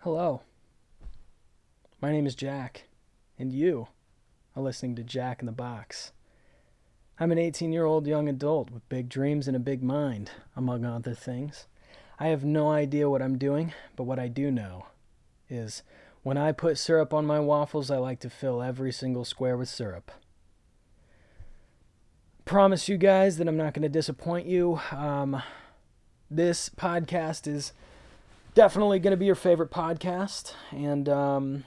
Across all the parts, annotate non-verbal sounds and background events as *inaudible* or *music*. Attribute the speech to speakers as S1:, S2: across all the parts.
S1: Hello. My name is Jack, and you are listening to Jack in the Box. I'm an 18 year old young adult with big dreams and a big mind, among other things. I have no idea what I'm doing, but what I do know is when I put syrup on my waffles, I like to fill every single square with syrup. Promise you guys that I'm not going to disappoint you. Um, this podcast is definitely going to be your favorite podcast. And um,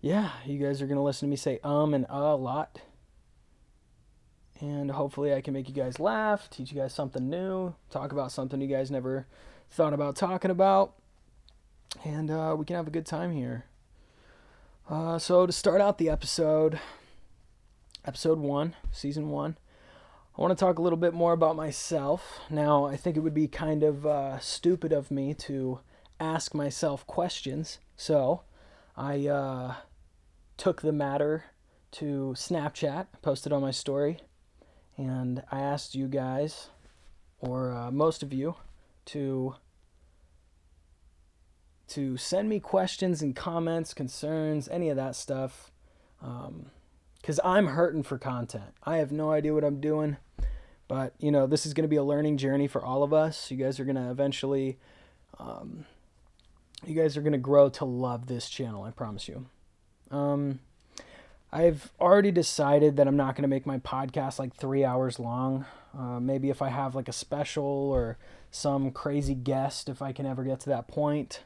S1: yeah, you guys are going to listen to me say um and uh a lot. And hopefully, I can make you guys laugh, teach you guys something new, talk about something you guys never thought about talking about. And uh, we can have a good time here. Uh, so, to start out the episode, episode one, season one, I want to talk a little bit more about myself. Now, I think it would be kind of uh, stupid of me to ask myself questions. So, I uh, took the matter to Snapchat, posted on my story, and I asked you guys, or uh, most of you, to to send me questions and comments, concerns, any of that stuff. Because I'm hurting for content. I have no idea what I'm doing. But, you know, this is going to be a learning journey for all of us. You guys are going to eventually, um, you guys are going to grow to love this channel, I promise you. Um, I've already decided that I'm not going to make my podcast like three hours long. Uh, maybe if I have like a special or some crazy guest, if I can ever get to that point,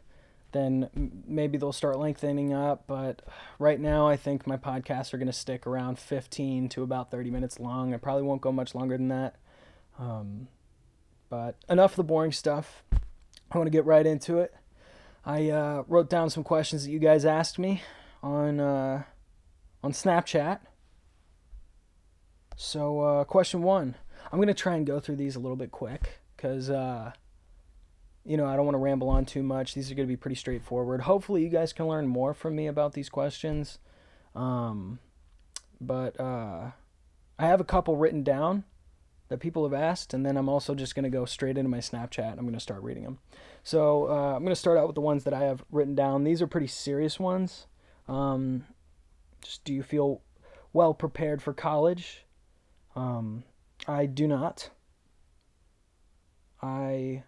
S1: then maybe they'll start lengthening up. But right now, I think my podcasts are going to stick around 15 to about 30 minutes long. I probably won't go much longer than that. Um, but enough of the boring stuff. I want to get right into it. I uh, wrote down some questions that you guys asked me on uh, on Snapchat. So, uh, question one. I'm going to try and go through these a little bit quick because, uh, you know, I don't want to ramble on too much. These are going to be pretty straightforward. Hopefully, you guys can learn more from me about these questions. Um, but uh, I have a couple written down that people have asked, and then I'm also just going to go straight into my Snapchat. I'm going to start reading them. So, uh, I'm going to start out with the ones that I have written down. These are pretty serious ones. Um, just do you feel well prepared for college? Um, I do not. I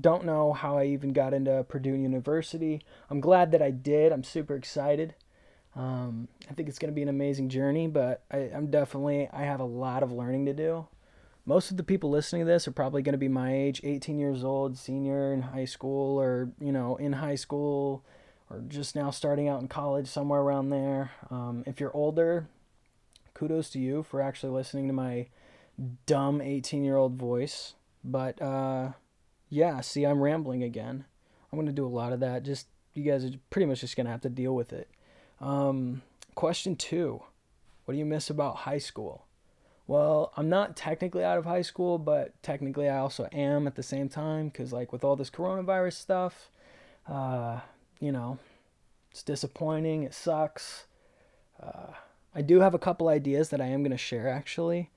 S1: don't know how I even got into Purdue University. I'm glad that I did. I'm super excited. Um, I think it's going to be an amazing journey, but I, I'm definitely, I have a lot of learning to do. Most of the people listening to this are probably going to be my age, 18 years old, senior in high school, or, you know, in high school, or just now starting out in college, somewhere around there. Um, if you're older, kudos to you for actually listening to my dumb 18 year old voice. But uh, yeah, see, I'm rambling again. I'm going to do a lot of that. Just, you guys are pretty much just going to have to deal with it. Um, question two What do you miss about high school? Well, I'm not technically out of high school, but technically I also am at the same time because, like, with all this coronavirus stuff, uh, you know, it's disappointing. It sucks. Uh, I do have a couple ideas that I am going to share actually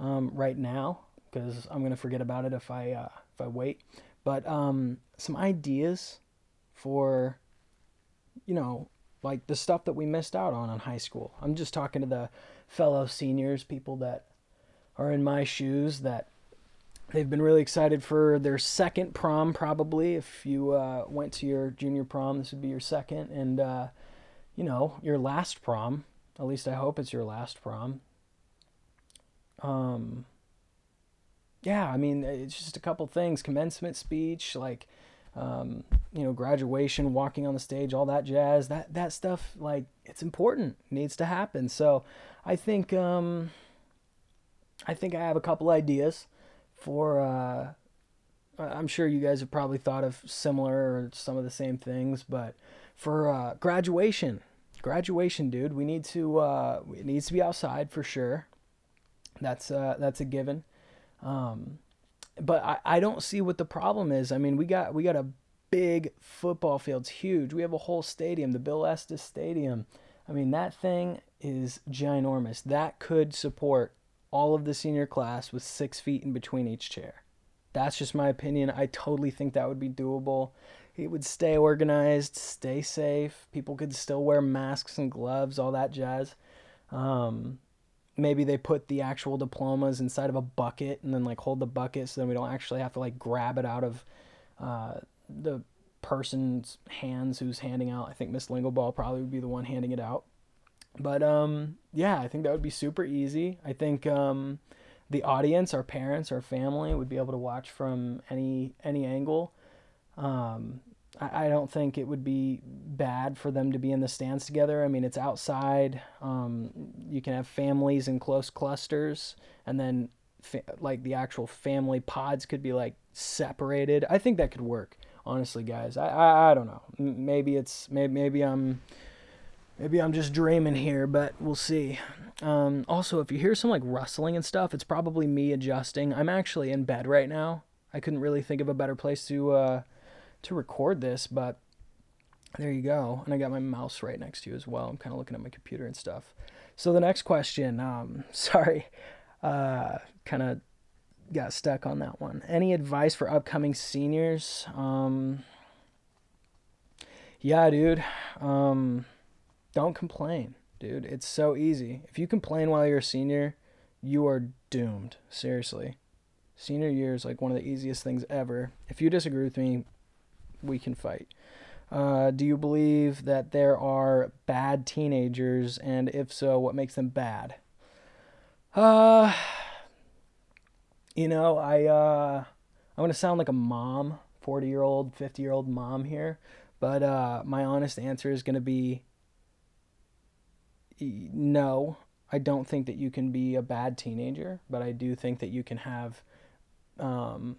S1: um, right now because I'm going to forget about it if I uh, if I wait. But um, some ideas for you know like the stuff that we missed out on in high school. I'm just talking to the fellow seniors, people that are in my shoes that they've been really excited for their second prom probably if you uh, went to your junior prom this would be your second and uh, you know your last prom at least i hope it's your last prom um yeah i mean it's just a couple things commencement speech like um, you know graduation walking on the stage all that jazz. That that stuff like it's important needs to happen. So i think um i think i have a couple ideas for uh i'm sure you guys have probably thought of similar or some of the same things but for uh graduation graduation dude we need to uh it needs to be outside for sure. That's uh that's a given um but I, I don't see what the problem is. I mean, we got we got a big football field. It's huge. We have a whole stadium, the Bill Estes Stadium. I mean, that thing is ginormous. That could support all of the senior class with six feet in between each chair. That's just my opinion. I totally think that would be doable. It would stay organized, stay safe. People could still wear masks and gloves, all that jazz. Um, maybe they put the actual diplomas inside of a bucket and then like hold the bucket so then we don't actually have to like grab it out of uh, the person's hands who's handing out. I think Miss Lingleball probably would be the one handing it out. But um, yeah, I think that would be super easy. I think um, the audience, our parents, our family, would be able to watch from any any angle. Um, I, don't think it would be bad for them to be in the stands together. I mean, it's outside. Um, you can have families in close clusters, and then fa- like the actual family pods could be like separated. I think that could work. Honestly, guys, I I, I don't know. Maybe it's maybe maybe I'm maybe I'm just dreaming here, but we'll see. Um, also, if you hear some like rustling and stuff, it's probably me adjusting. I'm actually in bed right now. I couldn't really think of a better place to uh, to record this, but there you go. And I got my mouse right next to you as well. I'm kind of looking at my computer and stuff. So the next question, um, *laughs* sorry, uh, kind of got stuck on that one. Any advice for upcoming seniors? Um, yeah, dude. Um, don't complain, dude. It's so easy. If you complain while you're a senior, you are doomed. Seriously. Senior year is like one of the easiest things ever. If you disagree with me, we can fight. Uh, do you believe that there are bad teenagers, and if so, what makes them bad? Uh, you know, I uh, I'm gonna sound like a mom, forty year old, fifty year old mom here, but uh, my honest answer is gonna be no. I don't think that you can be a bad teenager, but I do think that you can have um,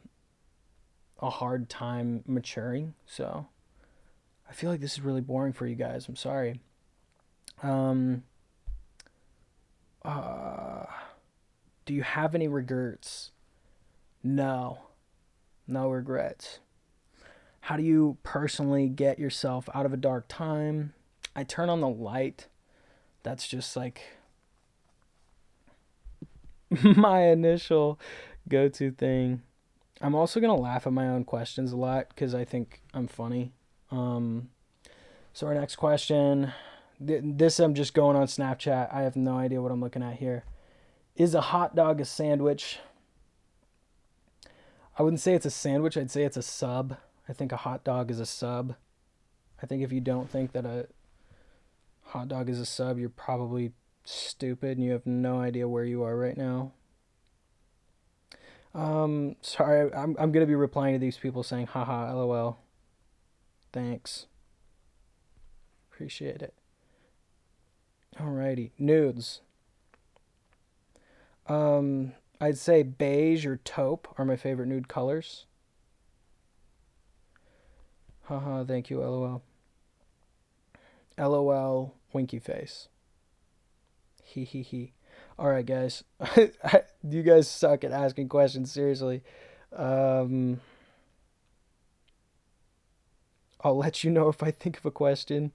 S1: a hard time maturing. So I feel like this is really boring for you guys. I'm sorry. Um, uh, do you have any regrets? No. No regrets. How do you personally get yourself out of a dark time? I turn on the light. That's just like *laughs* my initial go to thing. I'm also gonna laugh at my own questions a lot because I think I'm funny. Um, so our next question, th- this I'm just going on Snapchat. I have no idea what I'm looking at here. Is a hot dog a sandwich? I wouldn't say it's a sandwich. I'd say it's a sub. I think a hot dog is a sub. I think if you don't think that a hot dog is a sub, you're probably stupid and you have no idea where you are right now. Um, sorry, I'm I'm gonna be replying to these people saying, haha, lol. Thanks. Appreciate it. Alrighty, nudes. Um, I'd say beige or taupe are my favorite nude colors. Haha, thank you, lol. LOL, winky face. Hee hee hee. All right, guys. *laughs* you guys suck at asking questions. Seriously. Um, I'll let you know if I think of a question.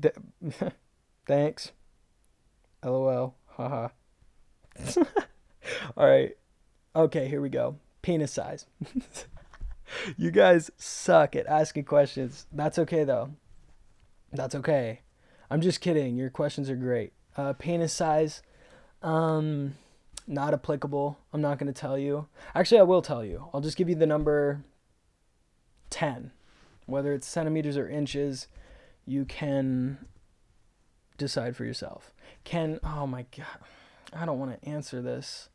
S1: *laughs* Thanks. LOL. Haha. *laughs* All right. Okay, here we go. Penis size. you guys suck at asking questions. That's okay, though. That's okay. I'm just kidding. Your questions are great. Uh, penis size, um, not applicable. I'm not going to tell you. Actually, I will tell you. I'll just give you the number 10. Whether it's centimeters or inches, you can decide for yourself. Can, oh my God, I don't want to answer this.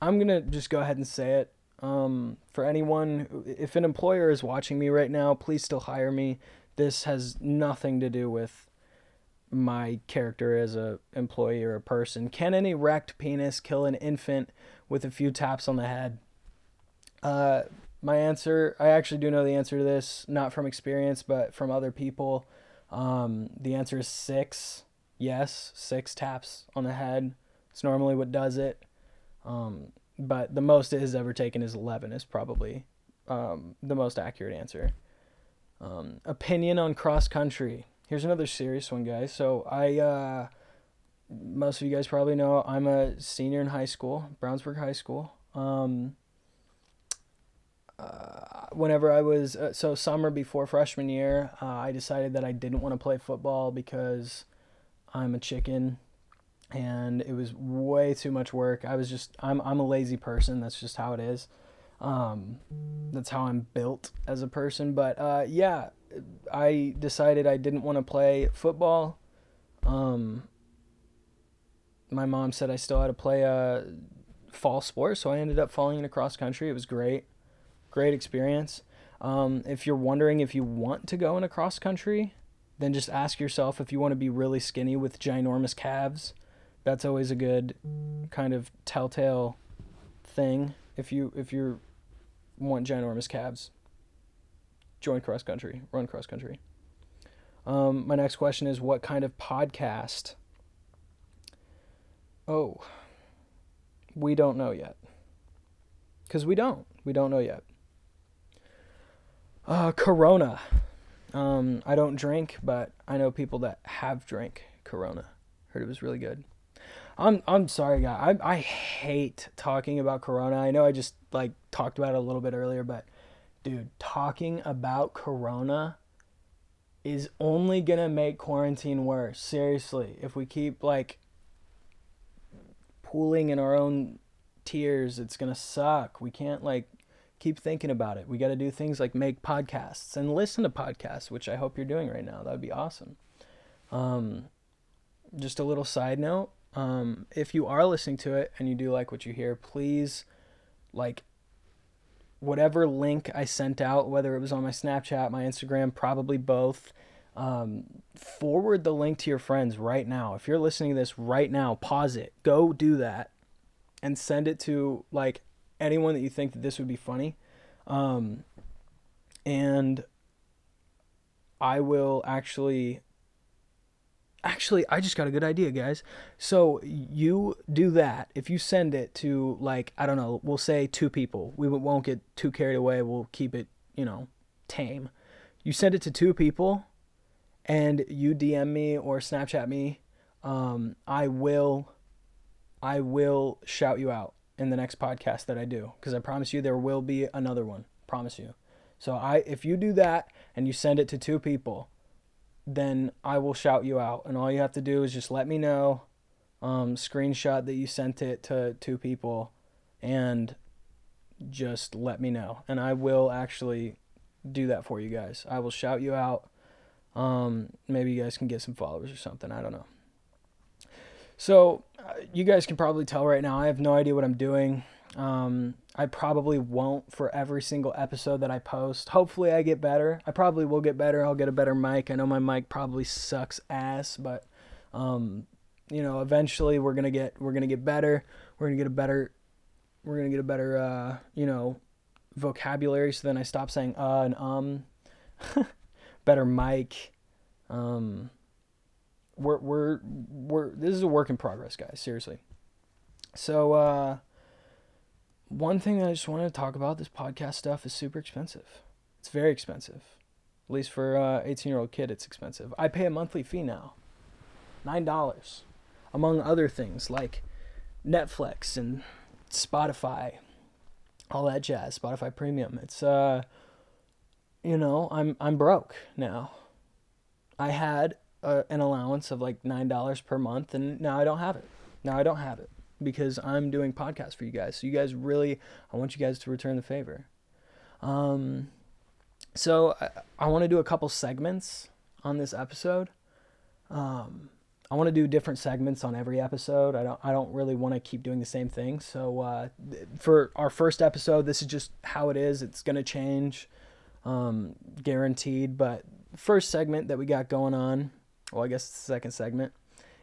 S1: I'm going to just go ahead and say it. Um, for anyone, if an employer is watching me right now, please still hire me. This has nothing to do with my character as a employee or a person. Can an erect penis kill an infant with a few taps on the head? Uh, my answer, I actually do know the answer to this, not from experience, but from other people. Um, the answer is six. Yes, six taps on the head. It's normally what does it. Um, but the most it has ever taken is 11, is probably um, the most accurate answer. Um, opinion on cross country. Here's another serious one, guys. So I, uh, most of you guys probably know I'm a senior in high school, Brownsburg High School. Um, whenever I was uh, so summer before freshman year, uh, I decided that I didn't want to play football because I'm a chicken and it was way too much work. I was just I'm I'm a lazy person. That's just how it is. Um, that's how I'm built as a person. But uh, yeah, I decided I didn't want to play football. Um, my mom said I still had to play a fall sport, so I ended up falling into cross country. It was great, great experience. Um, if you're wondering if you want to go into cross country, then just ask yourself if you want to be really skinny with ginormous calves. That's always a good kind of telltale thing. If you if you want ginormous calves, join cross country, run cross country. Um, my next question is what kind of podcast? Oh, we don't know yet. Because we don't. We don't know yet. Uh, Corona. Um, I don't drink, but I know people that have drank Corona. Heard it was really good. I'm I'm sorry, guy. I I hate talking about Corona. I know I just like talked about it a little bit earlier, but dude, talking about Corona is only gonna make quarantine worse. Seriously, if we keep like pooling in our own tears, it's gonna suck. We can't like keep thinking about it. We got to do things like make podcasts and listen to podcasts, which I hope you're doing right now. That would be awesome. Um, just a little side note um, if you are listening to it and you do like what you hear, please like whatever link I sent out, whether it was on my Snapchat, my Instagram, probably both. Um, forward the link to your friends right now. If you're listening to this right now, pause it. Go do that and send it to like anyone that you think that this would be funny. Um, and I will actually actually i just got a good idea guys. So you do that. If you send it to like i don't know we'll say two people. We won't get too carried away. We'll keep it you know tame. You send it to two people and you dm me or snapchat me um, i will i will shout you out in the next podcast that i do because i promise you there will be another one. Promise you. So i if you do that and you send it to two people then I will shout you out. And all you have to do is just let me know, um, screenshot that you sent it to two people, and just let me know. And I will actually do that for you guys. I will shout you out. Um, maybe you guys can get some followers or something. I don't know. So, uh, you guys can probably tell right now, I have no idea what I'm doing. Um, I probably won't for every single episode that I post. Hopefully, I get better. I probably will get better. I'll get a better mic. I know my mic probably sucks ass, but um, you know, eventually we're gonna get we're gonna get better. We're gonna get a better we're gonna get a better uh, you know vocabulary. So then I stop saying uh and um. *laughs* better mic. Um, we're we're we're this is a work in progress, guys. Seriously. So uh one thing that I just wanted to talk about this podcast stuff is super expensive. It's very expensive. At least for a 18 year old kid, it's expensive. I pay a monthly fee now $9, among other things like Netflix and Spotify, all that jazz, Spotify Premium. It's, uh, you know, I'm, I'm broke now. I had a, an allowance of like $9 per month, and now I don't have it. Now I don't have it because I'm doing podcasts for you guys. So you guys really, I want you guys to return the favor. Um, so I, I want to do a couple segments on this episode. Um, I want to do different segments on every episode. I don't I don't really want to keep doing the same thing. So uh, for our first episode, this is just how it is. It's gonna change, um, guaranteed. But first segment that we got going on, well, I guess the second segment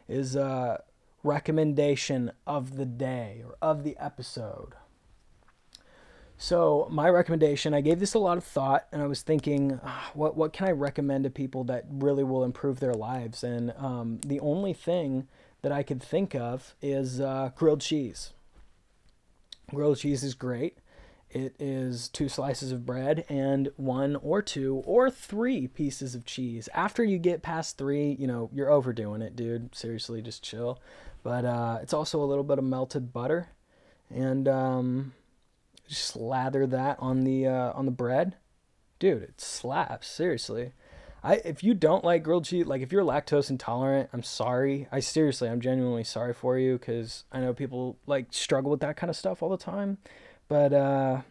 S1: is uh, recommendation of the day or of the episode. So, my recommendation, I gave this a lot of thought and I was thinking, ah, what, what can I recommend to people that really will improve their lives? And um, the only thing that I could think of is uh, grilled cheese. Grilled cheese is great. It is two slices of bread and one or two or three pieces of cheese. After you get past three, you know, you're overdoing it, dude. Seriously, just chill. But uh, it's also a little bit of melted butter. And um, slather that on the uh, on the bread, dude. It slaps. Seriously. I if you don't like grilled cheese, like if you're lactose intolerant, I'm sorry. I seriously, I'm genuinely sorry for you because I know people like struggle with that kind of stuff all the time. But uh,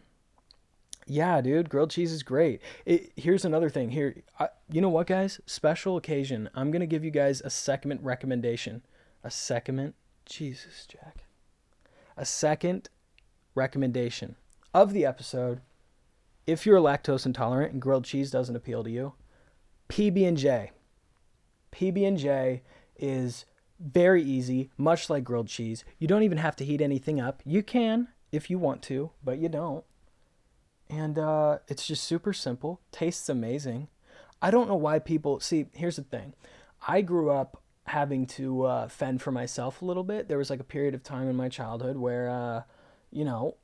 S1: yeah, dude, grilled cheese is great. It, here's another thing. Here, I, you know what, guys? Special occasion. I'm gonna give you guys a segment recommendation. A segment. Jesus, Jack. A second recommendation of the episode. If you're lactose intolerant and grilled cheese doesn't appeal to you, PB&J. PB&J is very easy, much like grilled cheese. You don't even have to heat anything up. You can if you want to, but you don't. And uh, it's just super simple. Tastes amazing. I don't know why people see. Here's the thing. I grew up having to uh, fend for myself a little bit. There was like a period of time in my childhood where, uh, you know,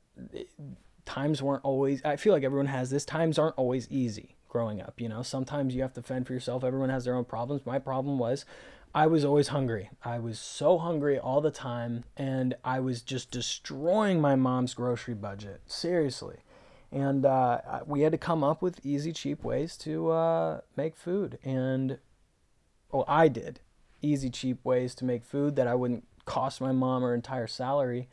S1: times weren't always. I feel like everyone has this. Times aren't always easy growing up. You know, sometimes you have to fend for yourself. Everyone has their own problems. My problem was I was always hungry. I was so hungry all the time, and I was just destroying my mom's grocery budget. Seriously. And uh, we had to come up with easy, cheap ways to uh, make food. And, well, I did. Easy, cheap ways to make food that I wouldn't cost my mom her entire salary.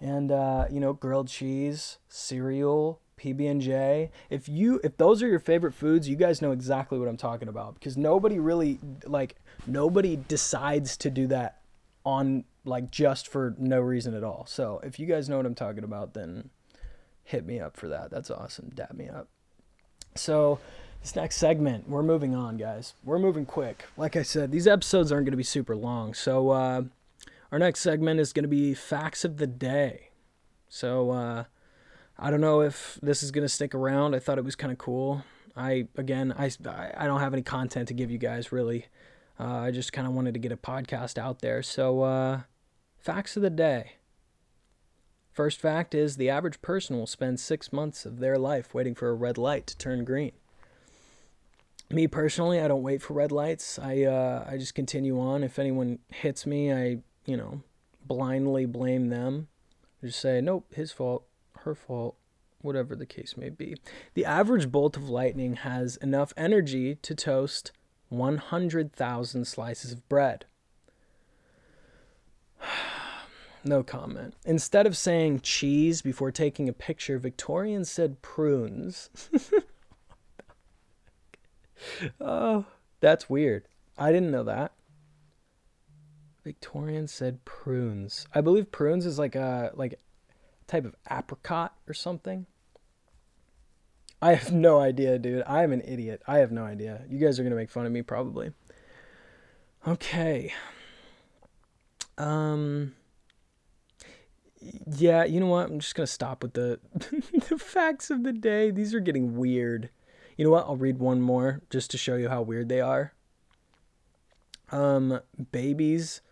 S1: And, uh, you know, grilled cheese, cereal, PB&J. If you if those are your favorite foods, you guys know exactly what I'm talking about because nobody really like nobody decides to do that on like just for no reason at all. So, if you guys know what I'm talking about, then hit me up for that. That's awesome. Dab me up. So, this next segment, we're moving on, guys. We're moving quick. Like I said, these episodes aren't going to be super long. So, uh, our next segment is going to be facts of the day. So, uh, I don't know if this is gonna stick around. I thought it was kind of cool. I again, I I don't have any content to give you guys really. Uh, I just kind of wanted to get a podcast out there. So, uh, facts of the day. First fact is the average person will spend six months of their life waiting for a red light to turn green. Me personally, I don't wait for red lights. I uh, I just continue on. If anyone hits me, I you know blindly blame them. I just say nope, his fault her fault, whatever the case may be. The average bolt of lightning has enough energy to toast 100,000 slices of bread. *sighs* no comment. Instead of saying cheese before taking a picture, Victorians said prunes. *laughs* oh, that's weird. I didn't know that. Victorian said prunes. I believe prunes is like a like type of apricot or something. I have no idea, dude. I am an idiot. I have no idea. You guys are going to make fun of me probably. Okay. Um yeah, you know what? I'm just going to stop with the *laughs* the facts of the day. These are getting weird. You know what? I'll read one more just to show you how weird they are. Um babies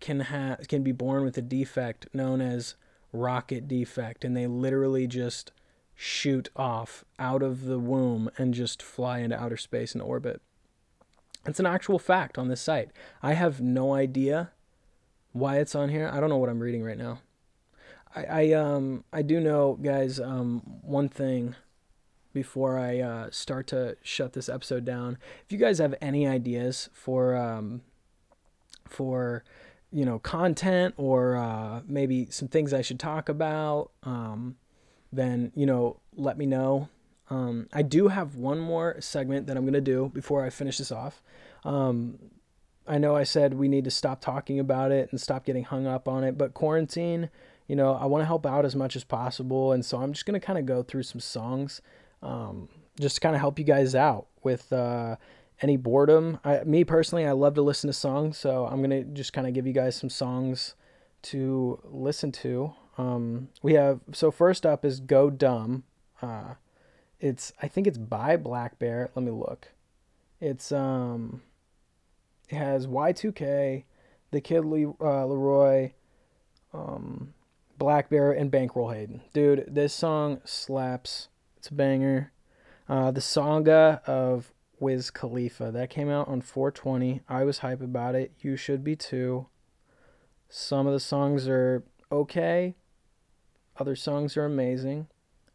S1: can have can be born with a defect known as rocket defect and they literally just shoot off out of the womb and just fly into outer space and orbit. It's an actual fact on this site. I have no idea why it's on here. I don't know what I'm reading right now. I, I um I do know, guys. Um, one thing before I uh, start to shut this episode down. If you guys have any ideas for um for you know content or uh, maybe some things I should talk about, um, then you know let me know. Um, I do have one more segment that I'm gonna do before I finish this off. Um, I know I said we need to stop talking about it and stop getting hung up on it, but quarantine, you know, I want to help out as much as possible, and so I'm just gonna kind of go through some songs, um, just to kind of help you guys out with. Uh, any boredom. I, me personally, I love to listen to songs, so I'm gonna just kind of give you guys some songs to listen to. Um, we have so first up is "Go Dumb." Uh, it's I think it's by blackbear. Let me look. It's um, it has Y2K, the Kid Le- uh, LAROI, um, blackbear, and Bankroll Hayden. Dude, this song slaps. It's a banger. Uh, the Saga of Wiz Khalifa. That came out on 420. I was hype about it. You should be too. Some of the songs are okay. Other songs are amazing.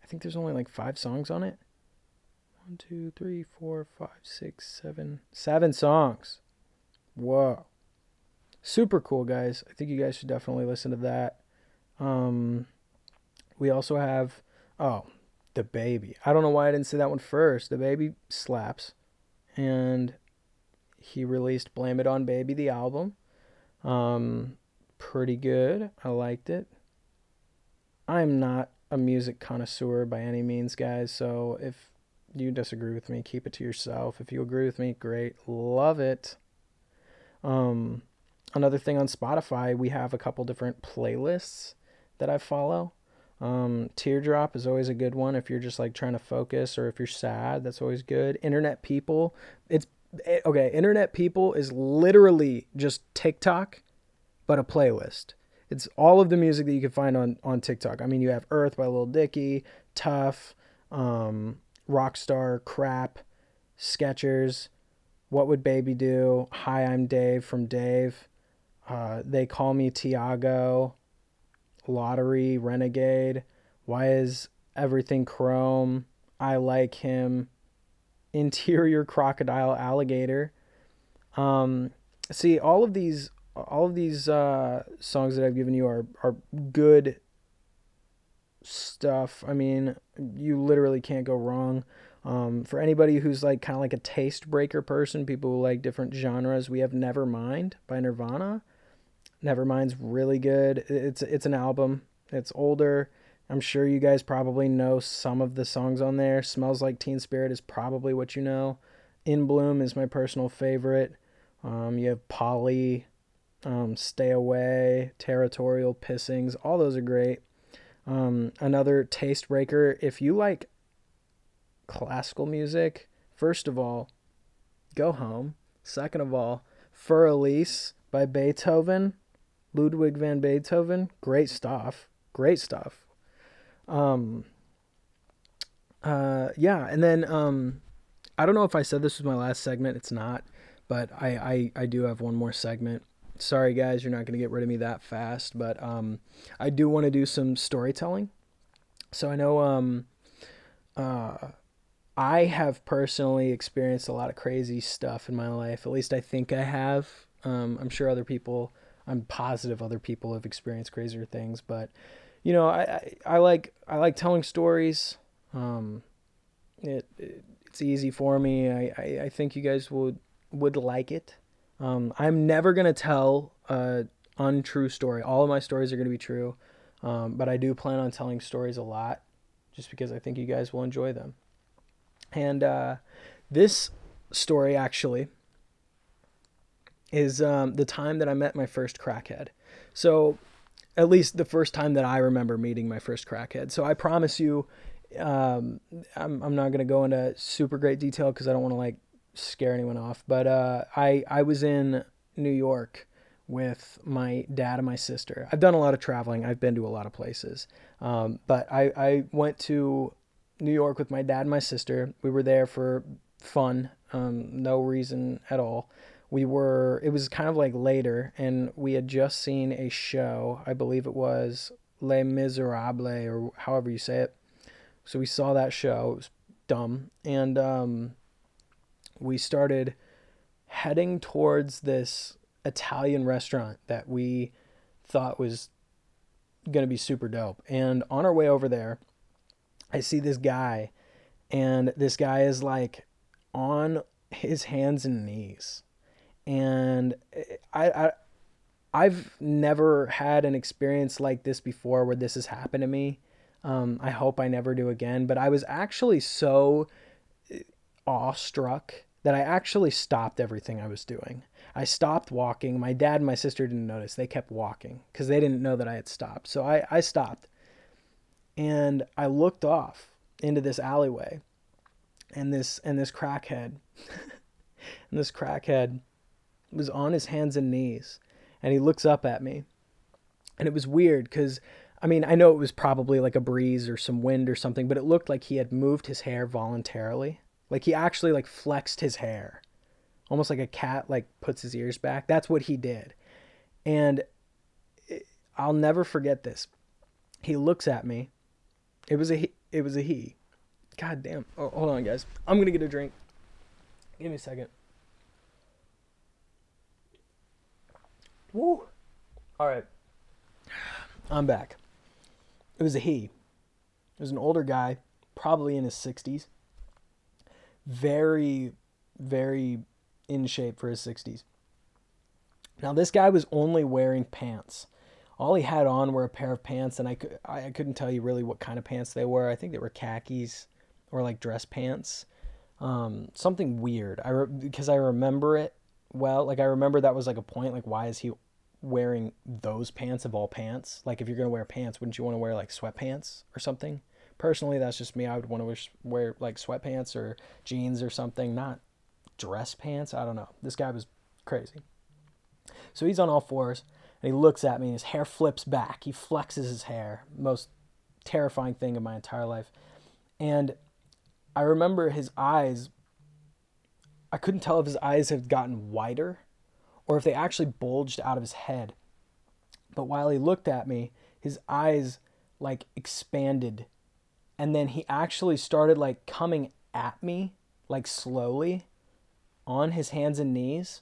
S1: I think there's only like five songs on it. One, two, three, four, five, six, seven, seven songs. Whoa. Super cool, guys. I think you guys should definitely listen to that. Um, we also have, oh, DaBaby. I don't know why I didn't say that one first. DaBaby slaps. And he released Blame It On Baby, the album. Um, pretty good. I liked it. I'm not a music connoisseur by any means, guys. So if you disagree with me, keep it to yourself. If you agree with me, great. Love it. Um, another thing on Spotify, we have a couple different playlists that I follow. Um, Teardrop is always a good one if you're just like trying to focus or if you're sad. That's always good. Internet People, it's eh, okay. Internet People is literally just TikTok, but a playlist. It's all of the music that you can find on on TikTok. I mean, you have Earth by Lil Dicky, Tough, um, Rockstar, Crap, Skechers, What Would Baby Do? Hi, I'm Dave from Dave. Uh, they call me Tiago. Lottery, Renegade. Why is everything chrome? I like him. Interior crocodile alligator. Um, see, all of these, all of these uh, songs that I've given you are are good stuff. I mean, you literally can't go wrong. Um, for anybody who's like kind of like a taste breaker person, people who like different genres, we have Nevermind by Nirvana. Nevermind's really good. It's it's an album. It's older. I'm sure you guys probably know some of the songs on there. Smells Like Teen Spirit is probably what you know. In Bloom is my personal favorite. Um, you have Polly, um, Stay Away, Territorial, Pissings. All those are great. Um, another taste breaker. If you like classical music, first of all, go home. Second of all, Für Elise by Beethoven Ludwig van Beethoven, great stuff. Great stuff. Um, uh, yeah, and then um, I don't know if I said this was my last segment. It's not, but I I, I do have one more segment. Sorry guys, you're not gonna get rid of me that fast, but um, I do want to do some storytelling. So I know um, uh, I have personally experienced a lot of crazy stuff in my life. At least I think I have. Um, I'm sure other people I'm positive other people have experienced crazier things, but you know, I, I, I like I like telling stories. Um, it, it, it's easy for me. I, I, I think you guys would would like it. Um, I'm never gonna tell a untrue story. All of my stories are gonna be true, um, but I do plan on telling stories a lot, just because I think you guys will enjoy them. And uh, this story actually is um, the time that I met my first crackhead. So, at least the first time that I remember meeting my first crackhead. So, I promise you, um, I'm, I'm not going to go into super great detail because I don't want to like scare anyone off. But uh, I, I was in New York with my dad and my sister. I've done a lot of traveling, I've been to a lot of places. Um, but I, I went to New York with my dad and my sister. We were there for fun, um, no reason at all we were it was kind of like later and we had just seen a show i believe it was les miserables or however you say it. So we saw that show it was dumb and um, we started heading towards this italian restaurant that we thought was going to be super dope and on our way over there i see this guy and this guy is like on his hands and knees and I, I I've never had an experience like this before where this has happened to me. Um, I hope I never do again. But I was actually so uh, awestruck that I actually stopped everything I was doing. I stopped walking. My dad and my sister didn't notice. They kept walking because they didn't know that I had stopped. So I, I stopped. And I looked off into this alleyway and this and this crackhead *laughs* and this crackhead was on his hands and knees and he looks up at me. And it was weird because, I mean, I know it was probably like a breeze or some wind or something, but it looked like he had moved his hair voluntarily. Like he actually like flexed his hair. Almost like a cat like puts his ears back. That's what he did. And I'll never forget this. He looks at me. It was a he, it was a he. God damn. Oh, hold on, guys. I'm gonna get a drink. Give me a second. Woo. All right. I'm back. It was a he. It was an older guy, probably in his 60s. Very, very in shape for his 60s. Now, this guy was only wearing pants. All he had on were a pair of pants, and I, I couldn't tell you really what kind of pants they were. I think they were khakis or like dress pants. Um, something weird. I re- because I remember it well. Like I remember that was like a point. Like why is he wearing those pants of all pants? Like if you're gonna wear pants, wouldn't you want to wear like sweatpants or something? Personally, that's just me. I would want to wear, like sweatpants or jeans or something, not dress pants. I don't know. This guy was crazy. So he's on all fours and he looks at me and his hair flips back. He flexes his hair. Most terrifying thing in my entire life. And I remember his eyes. I couldn't tell if his eyes had gotten wider or if they actually bulged out of his head. But while he looked at me, his eyes like expanded. And then he actually started like coming at me, like slowly on his hands and knees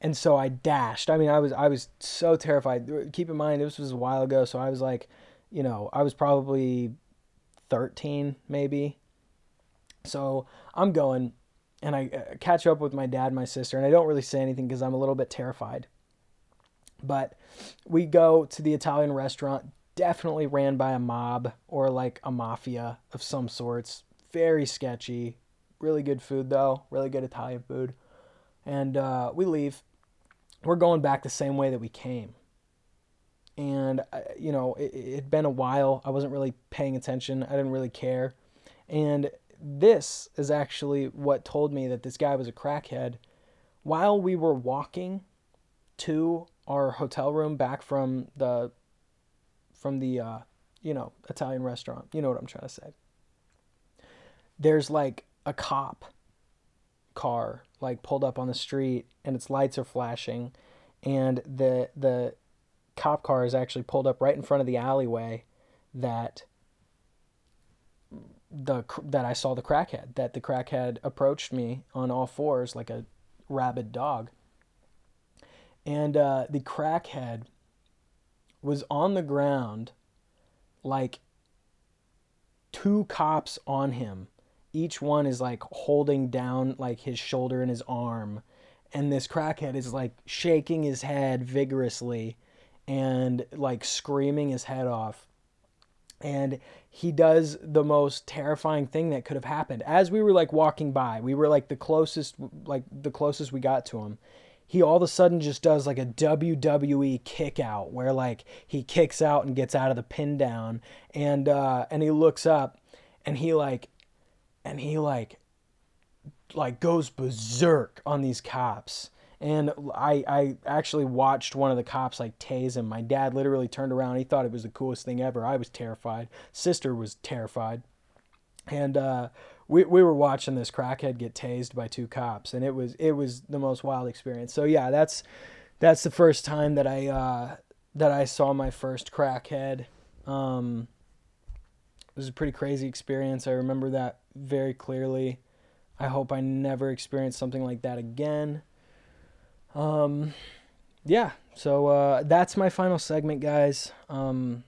S1: and so I dashed. I mean, I was I was so terrified. Keep in mind, this was a while ago, so I was like, you know, I was probably 13 maybe. So I'm going, and I uh, catch up with my dad, my sister, and I don't really say anything because I'm a little bit terrified. But we go to the Italian restaurant, definitely ran by a mob or like a mafia of some sorts. Very sketchy. Really good food though. Really good Italian food and uh, we leave. We're going back the same way that we came. And, uh, you know, it had been a while. I wasn't really paying attention. I didn't really care. And this is actually what told me that this guy was a crackhead. While we were walking to our hotel room back from the, from the, uh, you know, Italian restaurant, you know what I'm trying to say. There's like a cop car like pulled up on the street and its lights are flashing and the the cop car is actually pulled up right in front of the alleyway that the that I saw the crackhead that the crackhead approached me on all fours like a rabid dog. And uh, the crackhead was on the ground like two cops on him. Each one is like holding down like his shoulder and his arm. And this crackhead is like shaking his head vigorously and like screaming his head off and he does the most terrifying thing that could have happened. As we were like walking by we were like the closest like the closest we got to him he all of a sudden just does like a WWE kick out where like he kicks out and gets out of the pin down and uh and he looks up and he like and he like like goes berserk on these cops and I, I actually watched one of the cops like tase him. My dad literally turned around. He thought it was the coolest thing ever. I was terrified. Sister was terrified. And uh, we, we were watching this crackhead get tased by two cops, and it was it was the most wild experience. So yeah, that's that's the first time that I uh, that I saw my first crackhead. Um, it was a pretty crazy experience. I remember that very clearly. I hope I never experience something like that again. Um, yeah, so uh, that's my final segment, guys. Um,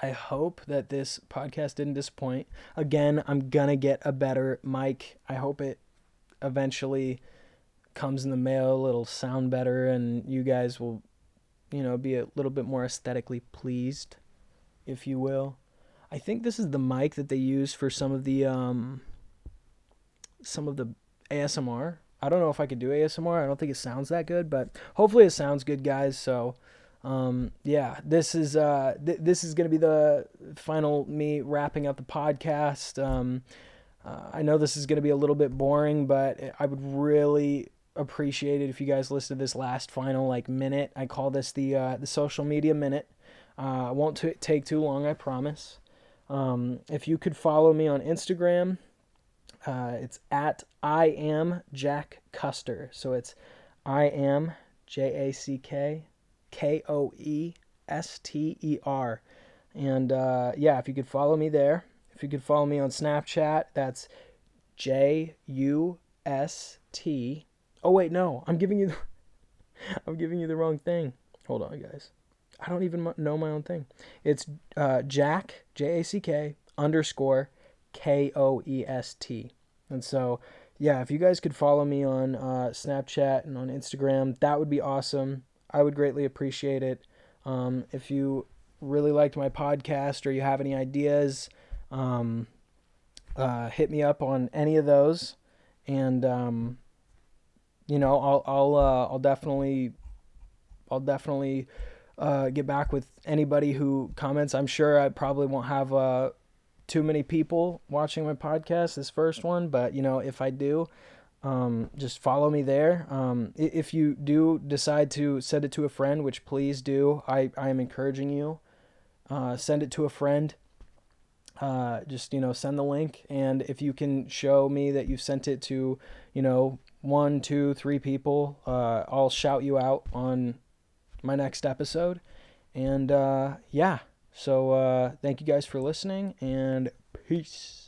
S1: I hope that this podcast didn't disappoint. Again, I'm gonna get a better mic. I hope it eventually comes in the mail. It'll sound better, and you guys will, you know, be a little bit more aesthetically pleased, if you will. I think this is the mic that they use for some of the um, some of the ASMR. I don't know if I could do ASMR. I don't think it sounds that good, but hopefully it sounds good, guys. So, um, yeah, this is uh, th- this is gonna be the final me wrapping up the podcast. Um, uh, I know this is gonna be a little bit boring, but I would really appreciate it if you guys listen to this last final like minute. I call this the uh, the social media minute. Uh, won't t- take too long, I promise. Um, if you could follow me on Instagram, uh, it's at I am Jack Koester. So it's I am J A C K K O E S T E R. And uh, yeah, if you could follow me there, If you could follow me on Snapchat, that's J U S T. Oh wait, no, I'm giving you the, *laughs* I'm giving you the wrong thing. Hold on, guys. I don't even know my own thing. It's uh, Jack J A C K underscore K O E S T. And so, yeah, if you guys could follow me on uh, Snapchat and on Instagram, that would be awesome. I would greatly appreciate it. Um, if you really liked my podcast or you have any ideas, um, uh, hit me up on any of those, and um, you know I'll I'll uh, I'll definitely I'll definitely uh, get back with anybody who comments. I'm sure I probably won't have uh, too many people watching my podcast this first one, but you know if I do. Um, just follow me there. Um, if you do decide to send it to a friend, which please do, I, I am encouraging you. Uh, send it to a friend. Uh, just you know, send the link, and if you can show me that you sent it to, you know, one, two, three people, uh, I'll shout you out on my next episode. And uh, yeah, so uh, thank you guys for listening, and peace.